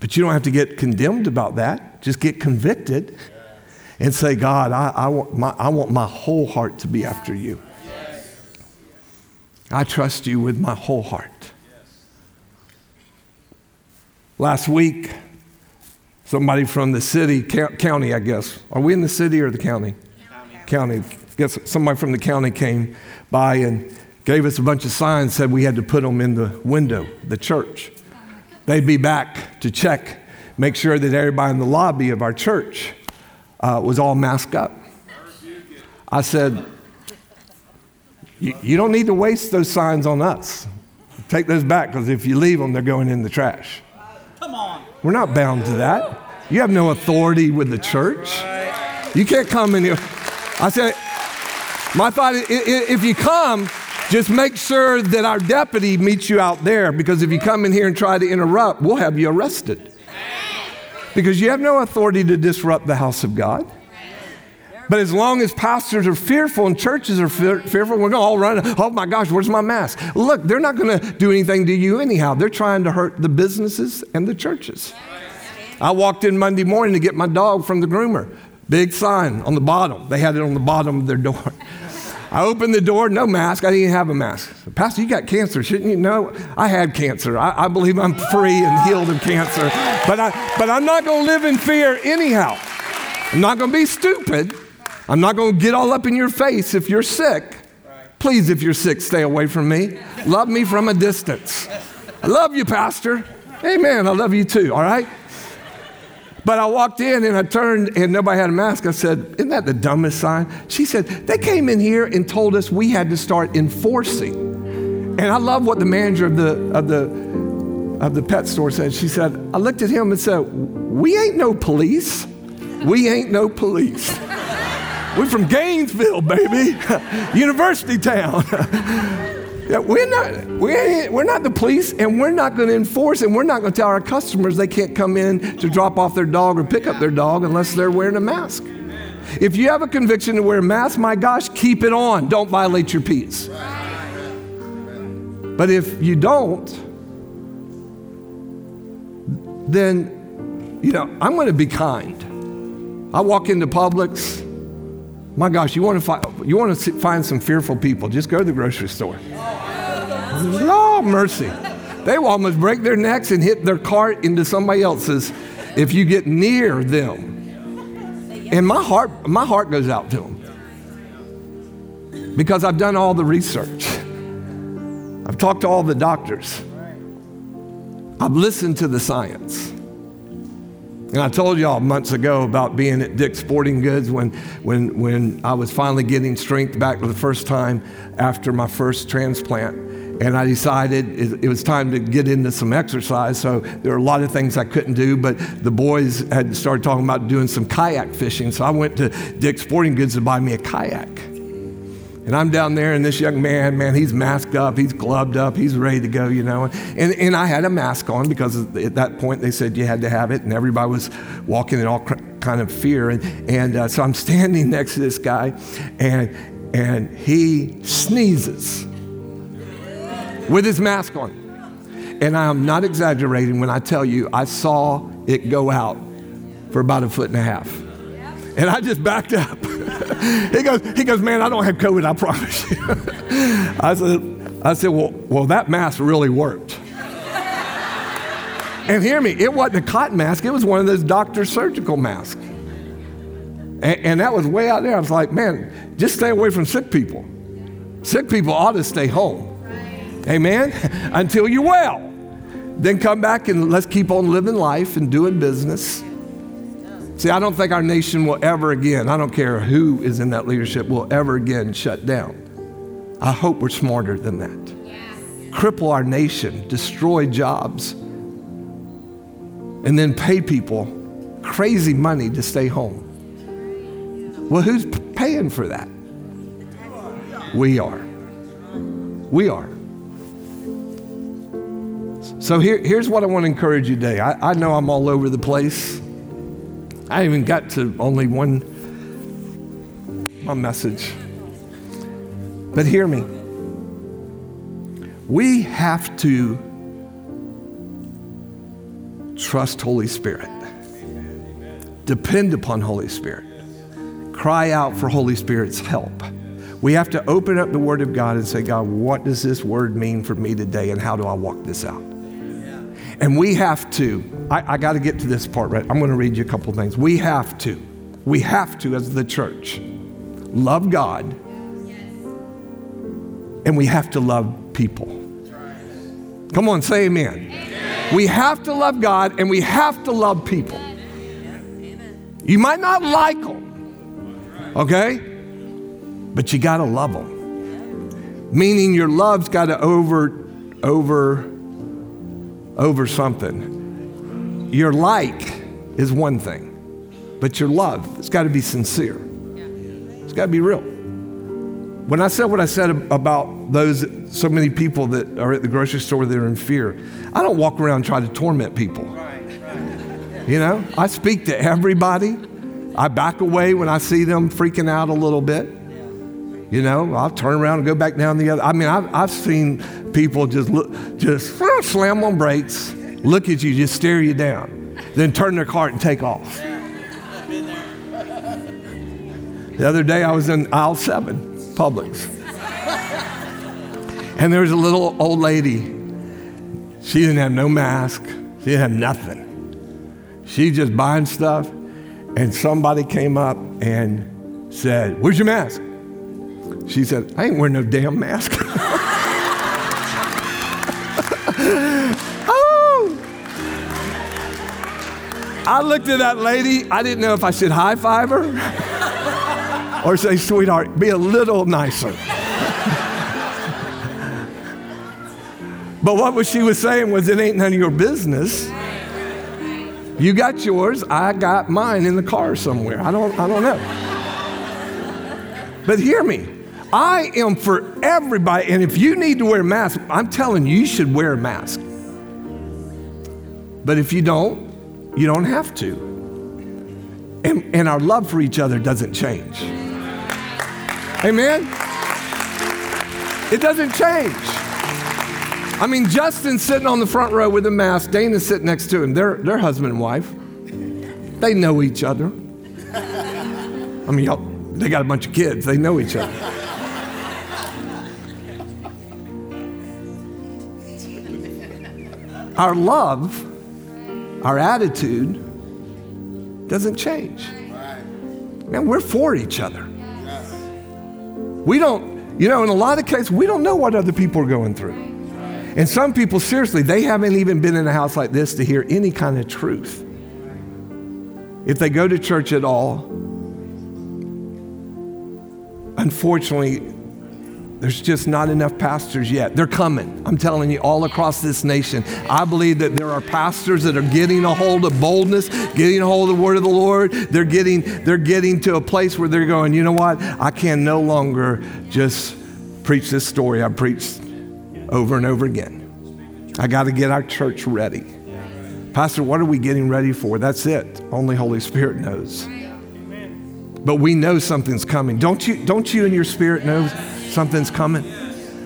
S2: But you don't have to get condemned about that. Just get convicted and say, God, I, I, want, my, I want my whole heart to be after you. I trust you with my whole heart. Last week, somebody from the city, county, I guess. Are we in the city or the county? County. county. Guess somebody from the county came by and gave us a bunch of signs, said we had to put them in the window, the church. They'd be back to check, make sure that everybody in the lobby of our church uh, was all masked up. I said, You don't need to waste those signs on us. Take those back because if you leave them, they're going in the trash. Come on. We're not bound to that. You have no authority with the church. You can't come in here. I said, my thought is if you come, just make sure that our deputy meets you out there because if you come in here and try to interrupt, we'll have you arrested. Because you have no authority to disrupt the house of God. But as long as pastors are fearful and churches are fear, fearful, we're going to all run. Oh my gosh, where's my mask? Look, they're not going to do anything to you anyhow. They're trying to hurt the businesses and the churches. I walked in Monday morning to get my dog from the groomer. Big sign on the bottom. They had it on the bottom of their door. I opened the door, no mask. I didn't have a mask. Pastor, you got cancer, shouldn't you? No, I had cancer. I, I believe I'm free and healed of cancer. But, I, but I'm not going to live in fear anyhow. I'm not going to be stupid. I'm not going to get all up in your face if you're sick. Please, if you're sick, stay away from me. Love me from a distance. I love you, Pastor. Amen. I love you too, all right? But I walked in and I turned and nobody had a mask. I said, Isn't that the dumbest sign? She said, They came in here and told us we had to start enforcing. And I love what the manager of the, of the of the pet store said, she said, I looked at him and said, We ain't no police. We ain't no police. We're from Gainesville, baby, university town. we're not, we're, we're not the police, and we're not going to enforce, and we're not going to tell our customers they can't come in to drop off their dog or pick up their dog unless they're wearing a mask. If you have a conviction to wear a mask, my gosh, keep it on. Don't violate your peace. But if you don't, then, you know, I'm going to be kind. I walk into Publix. My gosh, you want to find, you want to find some fearful people, just go to the grocery store. Oh, mercy. They will almost break their necks and hit their cart into somebody else's if you get near them. And my heart, my heart goes out to them because I've done all the research. I've talked to all the doctors. I've listened to the science. And I told y'all months ago about being at Dick's Sporting Goods when, when, when I was finally getting strength back for the first time after my first transplant. And I decided it, it was time to get into some exercise. So there were a lot of things I couldn't do, but the boys had started talking about doing some kayak fishing. So I went to Dick's Sporting Goods to buy me a kayak. And I'm down there, and this young man, man, he's masked up, he's gloved up, he's ready to go, you know. And, and I had a mask on because at that point they said you had to have it, and everybody was walking in all kind of fear. And, and uh, so I'm standing next to this guy, and, and he sneezes with his mask on. And I'm not exaggerating when I tell you I saw it go out for about a foot and a half. And I just backed up. he goes, he goes, man, I don't have COVID, I promise you. I said, I said, well, well, that mask really worked. and hear me, it wasn't a cotton mask, it was one of those doctor's surgical masks. And, and that was way out there. I was like, man, just stay away from sick people. Sick people ought to stay home. Amen? Until you're well. Then come back and let's keep on living life and doing business. See, I don't think our nation will ever again, I don't care who is in that leadership, will ever again shut down. I hope we're smarter than that. Yes. Cripple our nation, destroy jobs, and then pay people crazy money to stay home. Well, who's paying for that? We are. We are. So here, here's what I want to encourage you today. I, I know I'm all over the place. I even got to only one my message. But hear me. We have to trust Holy Spirit. Depend upon Holy Spirit. Cry out for Holy Spirit's help. We have to open up the Word of God and say, God, what does this word mean for me today and how do I walk this out? And we have to, I, I got to get to this part, right? I'm going to read you a couple things. We have to, we have to, as the church, love God and we have to love people. Come on, say amen. amen. We have to love God and we have to love people. You might not like them, okay? But you got to love them. Meaning your love's got to over, over, over something. Your like is one thing, but your love, it's got to be sincere. It's got to be real. When I said what I said about those, so many people that are at the grocery store that are in fear, I don't walk around trying to torment people. You know, I speak to everybody. I back away when I see them freaking out a little bit. You know, I'll turn around and go back down the other. I mean, I've, I've seen people just look, just slam on brakes, look at you, just stare you down, then turn their cart and take off. The other day I was in aisle seven, Publix. And there was a little old lady. She didn't have no mask. She didn't have nothing. She just buying stuff. And somebody came up and said, Where's your mask? She said, I ain't wearing no damn mask. I looked at that lady. I didn't know if I should high five her or say, sweetheart, be a little nicer. But what was she was saying was, it ain't none of your business. You got yours, I got mine in the car somewhere. I don't, I don't know. But hear me. I am for everybody, and if you need to wear a mask, I'm telling you, you should wear a mask. But if you don't, you don't have to. And, and our love for each other doesn't change. Amen? It doesn't change. I mean, Justin's sitting on the front row with a mask, Dana's sitting next to him. They're, they're husband and wife. They know each other. I mean, y'all, they got a bunch of kids, they know each other. Our love, our attitude doesn't change. Man, we're for each other. We don't, you know, in a lot of cases, we don't know what other people are going through. And some people, seriously, they haven't even been in a house like this to hear any kind of truth. If they go to church at all, unfortunately, there's just not enough pastors yet. They're coming. I'm telling you, all across this nation. I believe that there are pastors that are getting a hold of boldness, getting a hold of the word of the Lord. They're getting, they're getting to a place where they're going, you know what? I can no longer just preach this story I preached over and over again. I got to get our church ready. Pastor, what are we getting ready for? That's it. Only Holy Spirit knows. But we know something's coming. Don't you, don't you in your spirit know something's coming?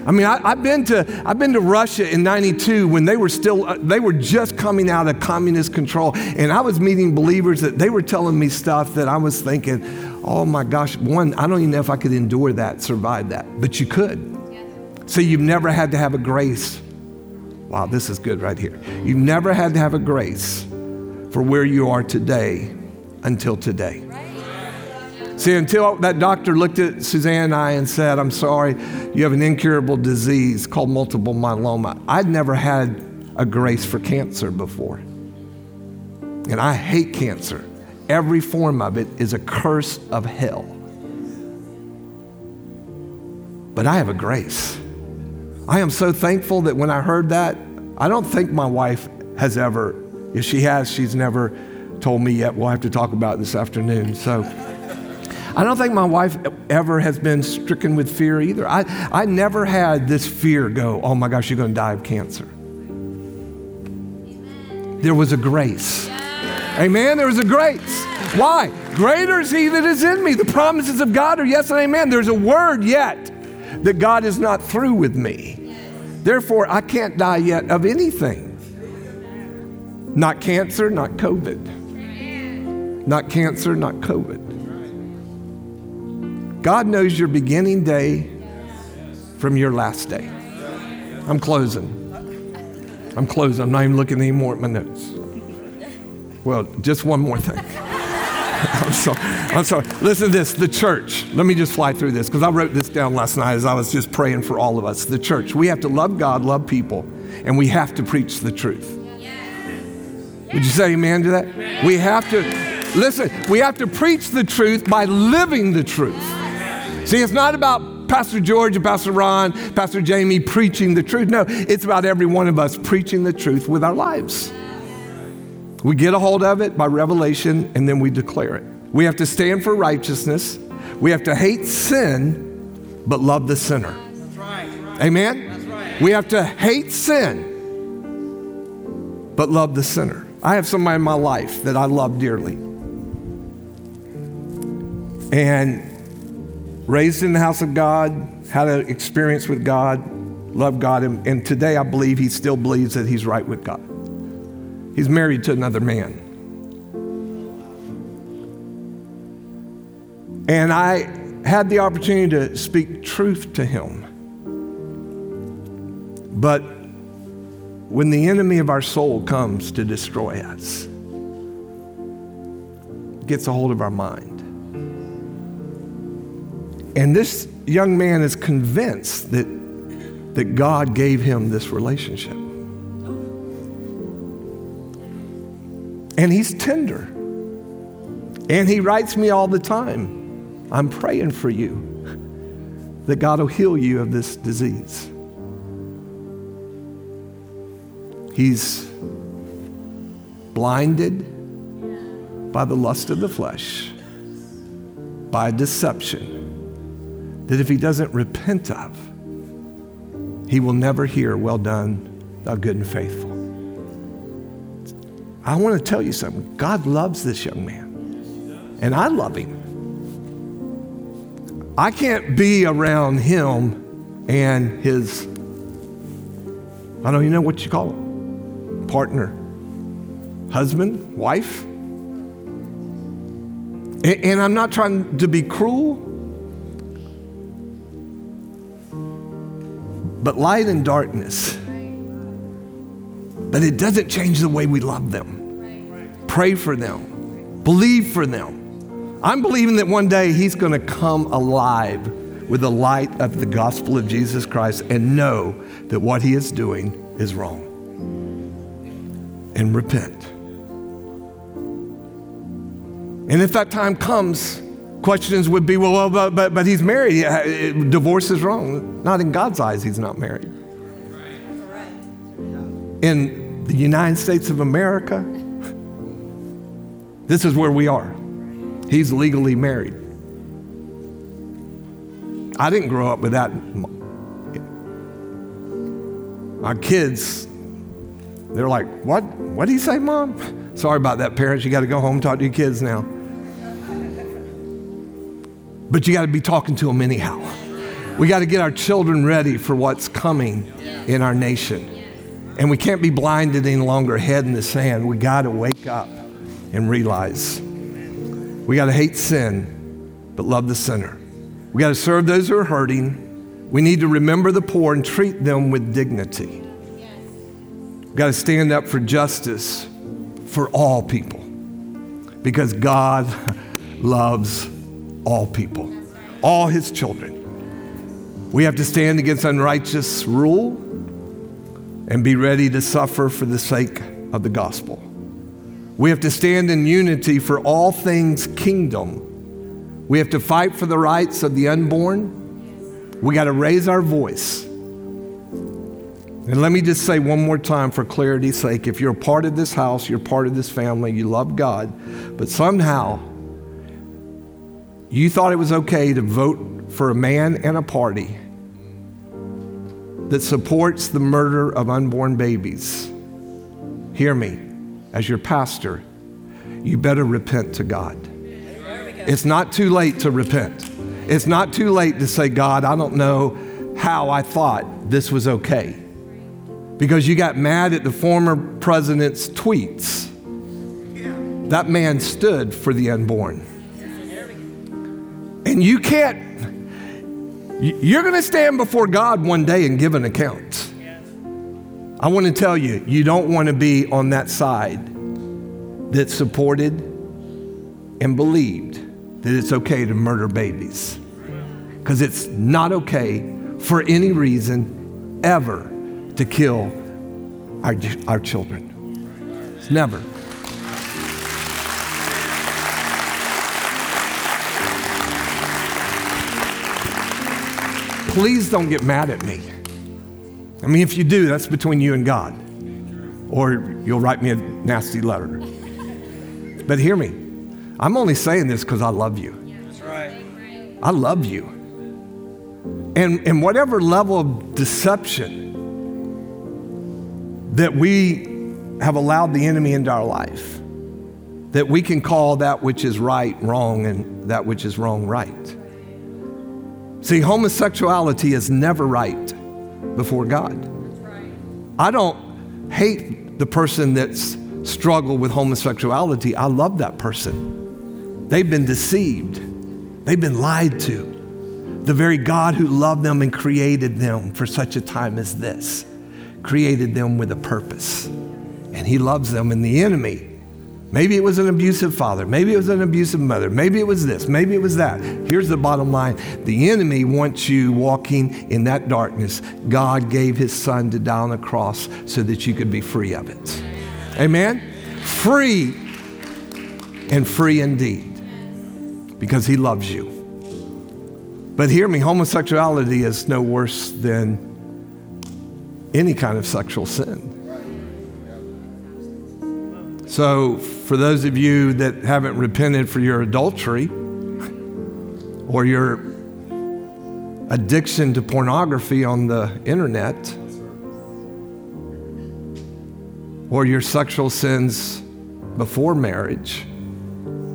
S2: I mean, I, have been to I've been to Russia in '92 when they were still uh, they were just coming out of communist control, and I was meeting believers that they were telling me stuff that I was thinking, oh my gosh, one I don't even know if I could endure that, survive that, but you could. So you've never had to have a grace. Wow, this is good right here. You've never had to have a grace for where you are today until today. See, until that doctor looked at Suzanne and I and said, I'm sorry, you have an incurable disease called multiple myeloma. I'd never had a grace for cancer before. And I hate cancer. Every form of it is a curse of hell. But I have a grace. I am so thankful that when I heard that, I don't think my wife has ever, if she has, she's never told me yet. We'll have to talk about this afternoon. So I don't think my wife ever has been stricken with fear either. I, I never had this fear go, oh my gosh, you're going to die of cancer. There was a grace. Amen. There was a grace. Why? Greater is he that is in me. The promises of God are yes and amen. There's a word yet that God is not through with me. Therefore, I can't die yet of anything. Not cancer, not COVID. Not cancer, not COVID. God knows your beginning day from your last day. I'm closing. I'm closing. I'm not even looking anymore at my notes. Well, just one more thing. I'm sorry. I'm sorry. Listen to this. The church. Let me just fly through this because I wrote this down last night as I was just praying for all of us. The church. We have to love God, love people, and we have to preach the truth. Would you say amen to that? We have to, listen, we have to preach the truth by living the truth. See, it's not about Pastor George and Pastor Ron, Pastor Jamie preaching the truth. No, it's about every one of us preaching the truth with our lives. We get a hold of it by revelation and then we declare it. We have to stand for righteousness. We have to hate sin, but love the sinner. Right. Amen? Right. We have to hate sin, but love the sinner. I have somebody in my life that I love dearly. And raised in the house of God, had an experience with God, loved God, and, and today I believe he still believes that he's right with God. He's married to another man. And I had the opportunity to speak truth to him. But when the enemy of our soul comes to destroy us, gets a hold of our mind. And this young man is convinced that, that God gave him this relationship. And he's tender. And he writes me all the time I'm praying for you that God will heal you of this disease. He's blinded by the lust of the flesh, by deception, that if he doesn't repent of, he will never hear, Well done, thou good and faithful. I want to tell you something. God loves this young man, and I love him. I can't be around him and his, I don't even know what you call it, partner, husband, wife. And I'm not trying to be cruel, but light and darkness. But it doesn't change the way we love them, pray for them, believe for them. I'm believing that one day he's going to come alive with the light of the gospel of Jesus Christ and know that what he is doing is wrong and repent. And if that time comes, questions would be well, but, but, but he's married. Uh, divorce is wrong. Not in God's eyes, he's not married. In the United States of America, this is where we are. He's legally married. I didn't grow up with that. Our kids, they're like, what? What did he say, mom? Sorry about that, parents. You got to go home and talk to your kids now. But you got to be talking to them anyhow. We got to get our children ready for what's coming in our nation. And we can't be blinded any longer, head in the sand. We got to wake up and realize we got to hate sin, but love the sinner. We got to serve those who are hurting. We need to remember the poor and treat them with dignity. We got to stand up for justice for all people because God loves all people, all his children. We have to stand against unrighteous rule and be ready to suffer for the sake of the gospel. We have to stand in unity for all things kingdom. We have to fight for the rights of the unborn. We got to raise our voice. And let me just say one more time for clarity's sake if you're a part of this house, you're part of this family, you love God, but somehow you thought it was okay to vote for a man and a party that supports the murder of unborn babies, hear me as your pastor, you better repent to God. It's not too late to repent. It's not too late to say, God, I don't know how I thought this was okay. Because you got mad at the former president's tweets. That man stood for the unborn. And you can't, you're going to stand before God one day and give an account. I want to tell you, you don't want to be on that side that supported and believed that it's okay to murder babies. Because it's not okay for any reason ever to kill our, our children. It's never. Please don't get mad at me. I mean, if you do, that's between you and God. Or you'll write me a nasty letter. But hear me. I'm only saying this because I love you. That's right. I love you. And, and whatever level of deception that we have allowed the enemy into our life, that we can call that which is right wrong and that which is wrong right. See, homosexuality is never right before God. I don't hate the person that's struggled with homosexuality. I love that person. They've been deceived, they've been lied to. The very God who loved them and created them for such a time as this created them with a purpose. And He loves them, and the enemy Maybe it was an abusive father. Maybe it was an abusive mother. Maybe it was this. Maybe it was that. Here's the bottom line the enemy wants you walking in that darkness. God gave his son to die on the cross so that you could be free of it. Amen? Free and free indeed because he loves you. But hear me homosexuality is no worse than any kind of sexual sin. So, for those of you that haven't repented for your adultery or your addiction to pornography on the internet or your sexual sins before marriage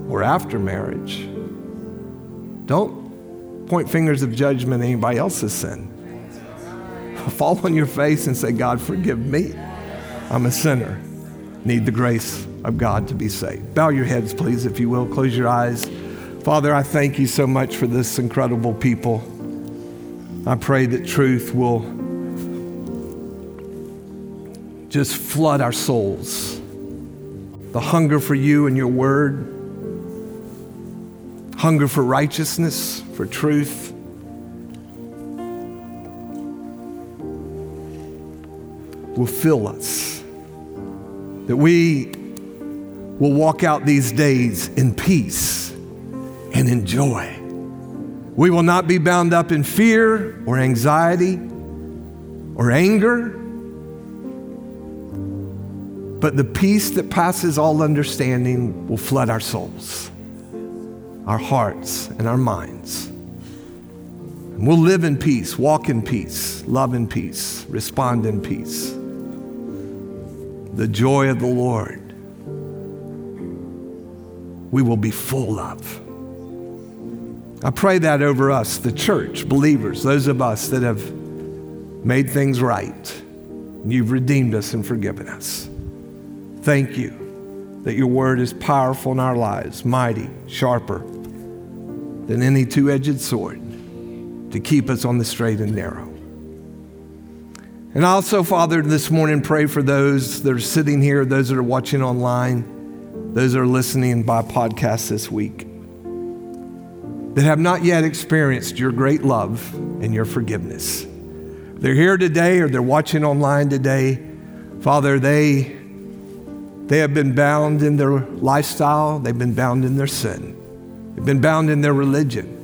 S2: or after marriage, don't point fingers of judgment at anybody else's sin. Fall on your face and say, God, forgive me. I'm a sinner need the grace of God to be saved. Bow your heads, please, if you will. Close your eyes. Father, I thank you so much for this incredible people. I pray that truth will just flood our souls. The hunger for you and your word, hunger for righteousness, for truth. Will fill us that we will walk out these days in peace and in joy. We will not be bound up in fear or anxiety or anger, but the peace that passes all understanding will flood our souls, our hearts, and our minds. And we'll live in peace, walk in peace, love in peace, respond in peace the joy of the Lord, we will be full of. I pray that over us, the church, believers, those of us that have made things right. You've redeemed us and forgiven us. Thank you that your word is powerful in our lives, mighty, sharper than any two edged sword to keep us on the straight and narrow. And also, Father, this morning pray for those that are sitting here, those that are watching online, those are listening by podcast this week, that have not yet experienced your great love and your forgiveness. They're here today or they're watching online today. Father, they, they have been bound in their lifestyle, they've been bound in their sin, they've been bound in their religion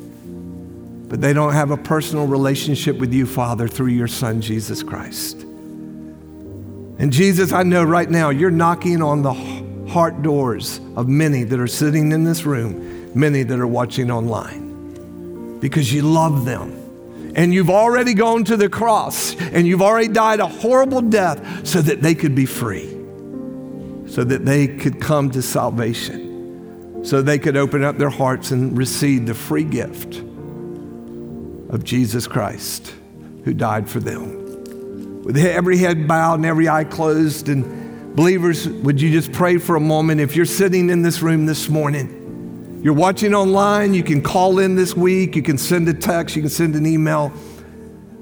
S2: but they don't have a personal relationship with you, Father, through your Son, Jesus Christ. And Jesus, I know right now you're knocking on the heart doors of many that are sitting in this room, many that are watching online, because you love them. And you've already gone to the cross and you've already died a horrible death so that they could be free, so that they could come to salvation, so they could open up their hearts and receive the free gift of Jesus Christ who died for them. With every head bowed and every eye closed, and believers, would you just pray for a moment? If you're sitting in this room this morning, you're watching online, you can call in this week, you can send a text, you can send an email.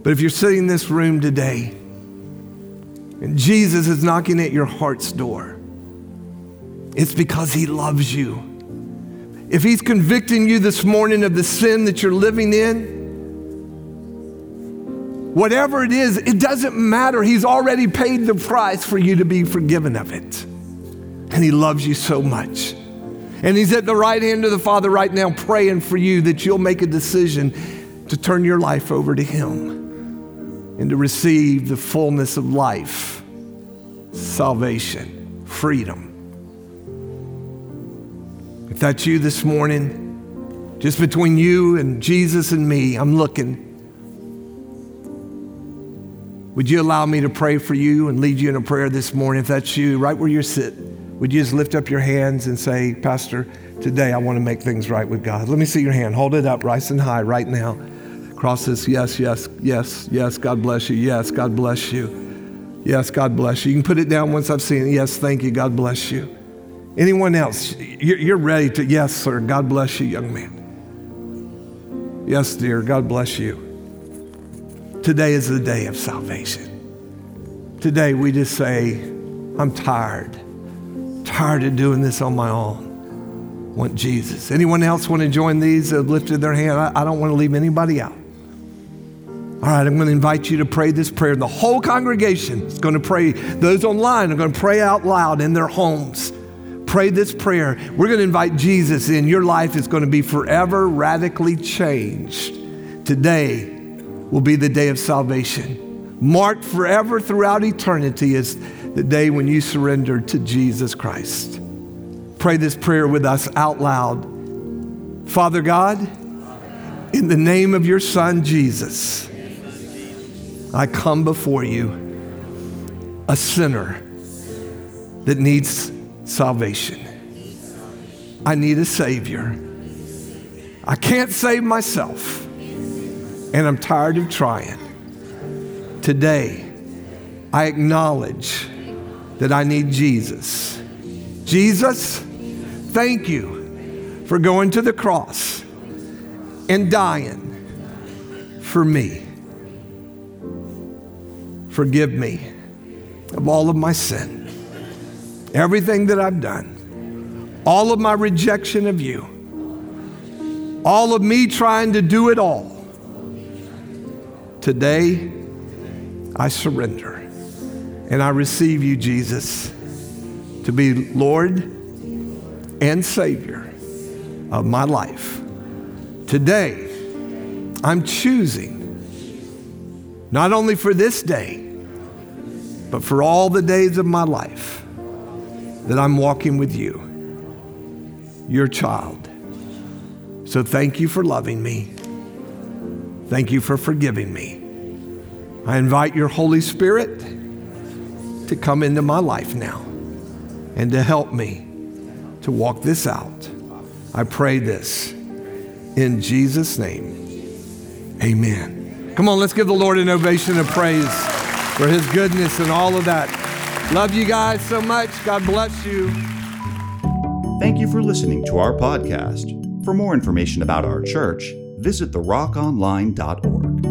S2: But if you're sitting in this room today, and Jesus is knocking at your heart's door, it's because he loves you. If he's convicting you this morning of the sin that you're living in, Whatever it is, it doesn't matter. He's already paid the price for you to be forgiven of it. And He loves you so much. And He's at the right hand of the Father right now, praying for you that you'll make a decision to turn your life over to Him and to receive the fullness of life, salvation, freedom. If that's you this morning, just between you and Jesus and me, I'm looking. Would you allow me to pray for you and lead you in a prayer this morning? If that's you, right where you're sitting, would you just lift up your hands and say, Pastor, today I want to make things right with God? Let me see your hand. Hold it up, and high, right now. Cross this. Yes, yes, yes, yes. God bless you. Yes, God bless you. Yes, God bless you. You can put it down once I've seen it. Yes, thank you. God bless you. Anyone else? You're ready to, yes, sir. God bless you, young man. Yes, dear. God bless you. Today is the day of salvation. Today we just say, I'm tired, tired of doing this on my own. Want Jesus. Anyone else want to join these that have lifted their hand? I, I don't want to leave anybody out. All right, I'm going to invite you to pray this prayer. The whole congregation is going to pray. Those online are going to pray out loud in their homes. Pray this prayer. We're going to invite Jesus in. Your life is going to be forever radically changed. Today, will be the day of salvation, marked forever throughout eternity as the day when you surrendered to Jesus Christ. Pray this prayer with us out loud. Father God, in the name of your Son, Jesus, I come before you, a sinner that needs salvation. I need a Savior. I can't save myself, and I'm tired of trying. Today, I acknowledge that I need Jesus. Jesus, thank you for going to the cross and dying for me. Forgive me of all of my sin, everything that I've done, all of my rejection of you, all of me trying to do it all. Today, I surrender and I receive you, Jesus, to be Lord and Savior of my life. Today, I'm choosing not only for this day, but for all the days of my life that I'm walking with you, your child. So thank you for loving me. Thank you for forgiving me. I invite your Holy Spirit to come into my life now and to help me to walk this out. I pray this in Jesus' name. Amen. Come on, let's give the Lord an ovation of praise for his goodness and all of that. Love you guys so much. God bless you.
S1: Thank you for listening to our podcast. For more information about our church, visit therockonline.org.